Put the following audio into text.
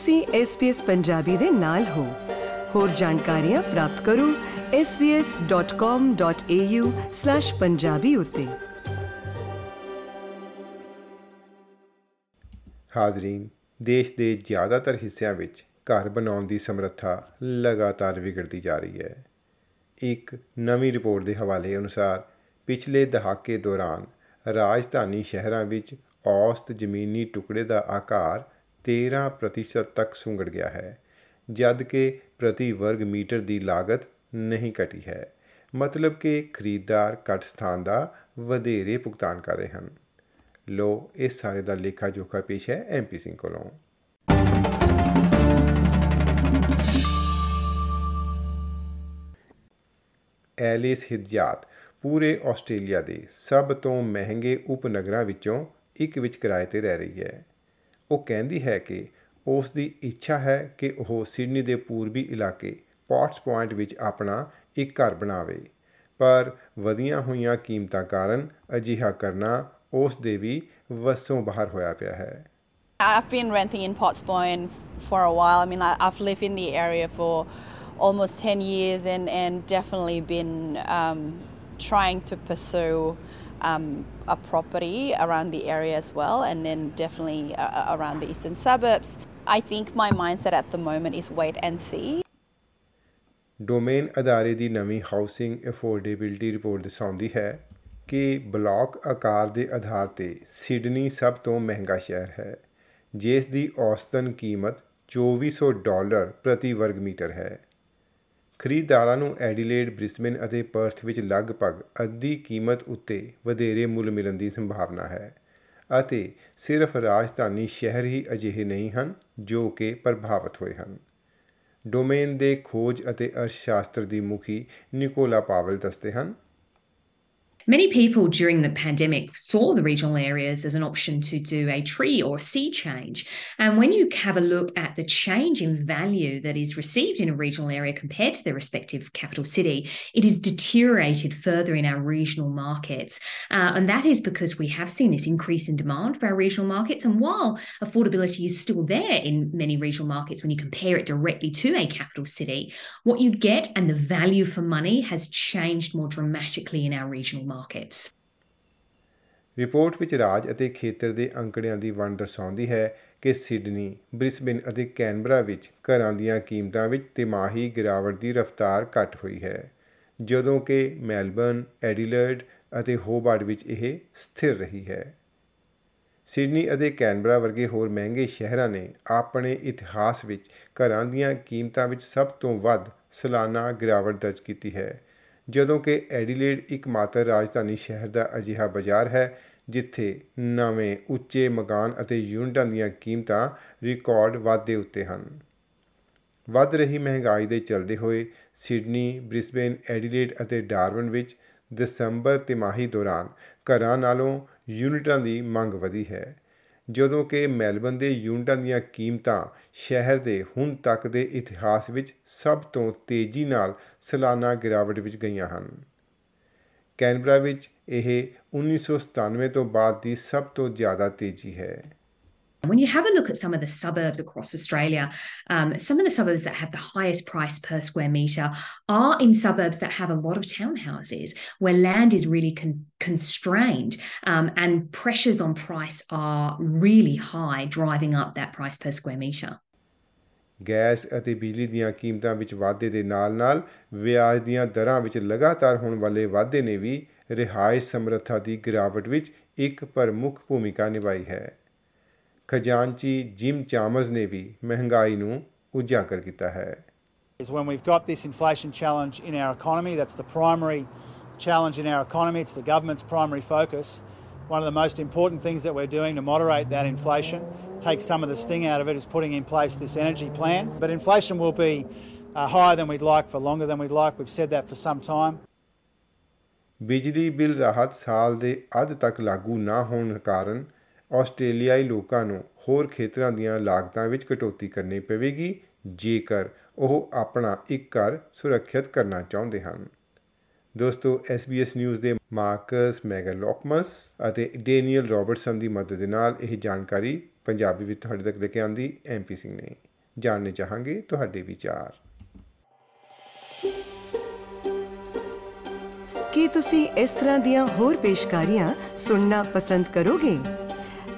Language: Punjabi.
ਤੁਸੀਂ SBS ਪੰਜਾਬੀ ਦੇ ਨਾਲ ਹੋ। ਹੋਰ ਜਾਣਕਾਰੀਆਂ ਪ੍ਰਾਪਤ ਕਰੋ svs.com.au/punjabi ਉਤੇ। ਹਾਜ਼ਰੀਨ, ਦੇਸ਼ ਦੇ ਜ਼ਿਆਦਾਤਰ ਹਿੱਸਿਆਂ ਵਿੱਚ ਘਰ ਬਣਾਉਣ ਦੀ ਸਮਰੱਥਾ ਲਗਾਤਾਰ ਵਿਗੜਦੀ ਜਾ ਰਹੀ ਹੈ। ਇੱਕ ਨਵੀਂ ਰਿਪੋਰਟ ਦੇ ਹਵਾਲੇ ਅਨੁਸਾਰ, ਪਿਛਲੇ ਦਹਾਕੇ ਦੌਰਾਨ ਰਾਜਧਾਨੀ ਸ਼ਹਿਰਾਂ ਵਿੱਚ ਔਸਤ ਜ਼ਮੀਨੀ ਟੁਕੜੇ ਦਾ ਆਕਾਰ 13% ਤੱਕ ਸੁੰਗੜ ਗਿਆ ਹੈ, ਜਦ ਕਿ ਪ੍ਰਤੀ ਵਰਗ ਮੀਟਰ ਦੀ ਲਾਗਤ ਨਹੀਂ ਘਟੀ ਹੈ। ਮਤਲਬ ਕਿ ਖਰੀਦਦਾਰ ਘੱਟ ਸਥਾਨ ਦਾ ਵਧੇਰੇ ਭੁਗਤਾਨ ਕਰ ਰਹੇ ਹਨ। ਲੋ ਇਸ ਸਾਰੇ ਦਾ ਲੇਖਾ ਜੋਖਾ ਪੇਸ਼ ਹੈ ਐਮਪੀ ਸਿੰਘ ਕੋਲੋਂ। ਐਲਿਸ ਹਿਦਜਾਤ ਪੂਰੇ ਆਸਟ੍ਰੇਲੀਆ ਦੇ ਸਭ ਤੋਂ ਮਹਿੰਗੇ ਉਪਨਗਰਾਂ ਵਿੱਚੋਂ ਇੱਕ ਵਿੱਚ ਕਿਰਾਏ ਤੇ ਰਹਿ ਰਹੀ ਹੈ। ਉਹ ਕਹਿੰਦੀ ਹੈ ਕਿ ਉਸ ਦੀ ਇੱਛਾ ਹੈ ਕਿ ਉਹ ਸਿਡਨੀ ਦੇ ਪੂਰਬੀ ਇਲਾਕੇ ਪੌਟਸ ਪੁਆਇੰਟ ਵਿੱਚ ਆਪਣਾ ਇੱਕ ਘਰ ਬਣਾਵੇ ਪਰ ਵਧੀਆਂ ਹੋਈਆਂ ਕੀਮਤਾਂ ਕਾਰਨ ਅਜਿਹਾ ਕਰਨਾ ਉਸ ਦੇ ਵੀ ਵਸੋਂ ਬਾਹਰ ਹੋਇਆ ਪਿਆ ਹੈ I've been renting in Potts Point for a while. I mean, I- I've lived in the area for almost 10 years and, and definitely been um, trying to pursue um, a property around the area as well, and then definitely uh, around the eastern suburbs. I think my mindset at the moment is wait and see. Domain ਅਦਾਰੇ ਦੀ ਨਵੀਂ ਹਾਊਸਿੰਗ ਅਫੋਰਡੇਬਿਲਟੀ ਰਿਪੋਰਟ ਦਰਸਾਉਂਦੀ ਹੈ ਕਿ ਬਲਾਕ ਆਕਾਰ ਦੇ ਆਧਾਰ ਤੇ ਸਿਡਨੀ ਸਭ ਤੋਂ ਮਹਿੰਗਾ ਸ਼ਹਿਰ ਹੈ ਜਿਸ ਦੀ ਔਸਤਨ ਕੀਮਤ 2400 ਡਾਲਰ ਪ੍ਰਤੀ ਵਰਗ ਮੀਟਰ ਹੈ ਖਰੀਦਦਾਰਾਂ ਨੂੰ ਐਡੀਲੇਡ ਬ੍ਰਿਸਬਨ ਅਤੇ ਪਰਥ ਵਿੱਚ ਲਗਭਗ ਅੱਧੀ ਕੀਮਤ ਉੱਤੇ ਵਧੇਰੇ ਮੁੱਲ ਮਿਲਣ ਦੀ ਸੰਭਾਵਨਾ ਹੈ। ਅਤੇ ਸਿਰਫ ਰਾਜਧਾਨੀ ਸ਼ਹਿਰ ਹੀ ਅਜਿਹੇ ਨਹੀਂ ਹਨ ਜੋ ਕਿ ਪ੍ਰਭਾਵਿਤ ਹੋਏ ਹਨ। ਡੋਮੇਨ ਦੇ ਖੋਜ ਅਤੇ ਅਰਥਸ਼ਾਸਤਰ ਦੀ ਮੁਖੀ ਨਿਕੋਲਾ ਪਾਵਲ ਦੱਸਦੇ ਹਨ Many people during the pandemic saw the regional areas as an option to do a tree or a sea change. And when you have a look at the change in value that is received in a regional area compared to the respective capital city, it is deteriorated further in our regional markets. Uh, and that is because we have seen this increase in demand for our regional markets. And while affordability is still there in many regional markets when you compare it directly to a capital city, what you get and the value for money has changed more dramatically in our regional markets. Report ਵਿੱਚ ਰਾਜ ਅਤੇ ਖੇਤਰ ਦੇ ਅੰਕੜਿਆਂ ਦੀ ਵੰਡ ਦਰਸਾਉਂਦੀ ਹੈ ਕਿ ਸਿਡਨੀ, ਬ੍ਰਿਸਬਨ ਅਤੇ ਕੈਨਬਰਾ ਵਿੱਚ ਘਰਾਂ ਦੀਆਂ ਕੀਮਤਾਂ ਵਿੱਚ ਤਿਮਾਹੀ ਗਿਰਾਵਟ ਦੀ ਰਫ਼ਤਾਰ ਘਟ ਹੋਈ ਹੈ ਜਦੋਂ ਕਿ ਮੈਲਬਰਨ, ਐਡੀਲੇਡ ਅਤੇ ਹੋਬਾਰਟ ਵਿੱਚ ਇਹ ਸਥਿਰ ਰਹੀ ਹੈ। ਸਿਡਨੀ ਅਤੇ ਕੈਨਬਰਾ ਵਰਗੇ ਹੋਰ ਮਹਿੰਗੇ ਸ਼ਹਿਰਾਂ ਨੇ ਆਪਣੇ ਇਤਿਹਾਸ ਵਿੱਚ ਘਰਾਂ ਦੀਆਂ ਕੀਮਤਾਂ ਵਿੱਚ ਸਭ ਤੋਂ ਵੱਧ ਸਾਲਾਨਾ ਗਿਰਾਵਟ ਦਰਜ ਕੀਤੀ ਹੈ ਜਦੋਂ ਕਿ ਐਡੀਲੇਡ ਇੱਕਮਾਤਰ ਰਾਜਧਾਨੀ ਸ਼ਹਿਰ ਦਾ ਅਜਿਹਾ ਬਾਜ਼ਾਰ ਹੈ ਜਿੱਥੇ ਨਵੇਂ ਉੱਚੇ ਮਕਾਨ ਅਤੇ ਯੂਨਿਟਾਂ ਦੀਆਂ ਕੀਮਤਾਂ ਰਿਕਾਰਡ ਵਾਧੇ ਉੱਤੇ ਹਨ। ਵੱਧ ਰਹੀ ਮਹਿੰਗਾਈ ਦੇ ਚਲਦੇ ਹੋਏ ਸਿਡਨੀ, ਬ੍ਰਿਸਬੇਨ, ਐਡੀਲੇਡ ਅਤੇ ਡਾਰਵਨ ਵਿੱਚ ਦਸੰਬਰ ਤਿਮਾਹੀ ਦੌਰਾਨ ਘਰਾਂ ਨਾਲੋਂ ਯੂਨਿਟਾਂ ਦੀ ਮੰਗ ਵਧੀ ਹੈ। ਜਦੋਂ ਕਿ ਮੈਲਬਨ ਦੇ ਯੂਨਿਟਾਂ ਦੀਆਂ ਕੀਮਤਾਂ ਸ਼ਹਿਰ ਦੇ ਹੁਣ ਤੱਕ ਦੇ ਇਤਿਹਾਸ ਵਿੱਚ ਸਭ ਤੋਂ ਤੇਜ਼ੀ ਨਾਲ ਸਾਲਾਨਾ ਗਿਰਾਵਟ ਵਿੱਚ ਗਈਆਂ ਹਨ। ਕੈਨਬਰਾ ਵਿੱਚ ਇਹ 1997 ਤੋਂ ਬਾਅਦ ਦੀ ਸਭ ਤੋਂ ਜ਼ਿਆਦਾ ਤੇਜ਼ੀ ਹੈ। When you have a look at some of the suburbs across Australia, um, some of the suburbs that have the highest price per square metre are in suburbs that have a lot of townhouses where land is really con- constrained um, and pressures on price are really high, driving up that price per square metre. Gas ਅਤੇ ਬਿਜਲੀ ਦੀਆਂ ਕੀਮਤਾਂ ਵਿੱਚ ਵਾਧੇ ਦੇ ਨਾਲ-ਨਾਲ ਵਿਆਜ ਦੀਆਂ ਦਰਾਂ ਵਿੱਚ ਲਗਾਤਾਰ ਹੋਣ ਵਾਲੇ ਵਾਧੇ ਨੇ ਵੀ ਰਿਹਾਇਸ਼ ਸਮਰੱਥਾ ਦੀ ਗਿਰਾਵਟ ਵਿੱਚ ਇੱਕ ਪ੍ਰਮੁੱਖ ਭੂਮਿਕਾ ਨਿਭਾਈ ਹੈ ਖਜ਼ਾਨਚੀ ਜਿਮ ਚਾਮਰਜ਼ ਨੇ ਵੀ ਮਹਿੰਗਾਈ ਨੂੰ ਉਜਾਗਰ ਕੀਤਾ ਹੈ is when we've got this inflation challenge in our economy. That's the primary challenge in our economy. It's the government's primary focus. One of the most important things that we're doing to moderate that inflation, take some of the sting out of it, is putting in place this energy plan. But inflation will be uh, higher than we'd like for longer than we'd like. We've said that for some time. ਬਿਜਲੀ ਬਿੱਲ ਰਾਹਤ ਸਾਲ ਦੇ ਅੱਧ ਤੱਕ ਲਾਗੂ ਨਾ ਹੋਣ ਕਾਰਨ ਆਸਟ੍ਰੇਲੀਆਈ ਲੋਕਾਂ ਨੂੰ ਹੋਰ ਖੇਤਰਾਂ ਦੀਆਂ ਲਾਗਤਾਂ ਵਿੱਚ ਕਟੌਤੀ ਕਰਨੀ ਪਵੇਗੀ, ਜੇਕਰ ਉਹ ਆਪਣਾ ਇੱਕ ਘਰ ਸੁਰੱਖਿਅਤ ਕਰਨਾ ਚਾਹੁੰਦੇ ਹਨ। ਦੋਸਤੋ SBS ਨਿਊਜ਼ ਦੇ ਮਾਰਕਸ ਮੈਗਲੋਕਮਸ ਅਤੇ ਡੈਨੀਅਲ ਰਾਬਰਟਸਨ ਦੀ ਮਦਦ ਦੇ ਨਾਲ ਇਹ ਜਾਣਕਾਰੀ ਪੰਜਾਬੀ ਵਿੱਚ ਤੁਹਾਡੇ ਤੱਕ ਲੈ ਕੇ ਆਂਦੀ ਐਮਪੀ ਸਿੰਘ ਨੇ। ਜਾਣਨੇ ਚਾਹਾਂਗੇ ਤੁਹਾਡੇ ਵਿਚਾਰ। ਕੀ ਤੁਸੀਂ ਇਸ ਤਰ੍ਹਾਂ ਦੀਆਂ ਹੋਰ ਪੇਸ਼ਕਾਰੀਆਂ ਸੁਣਨਾ ਪਸੰਦ ਕਰੋਗੇ?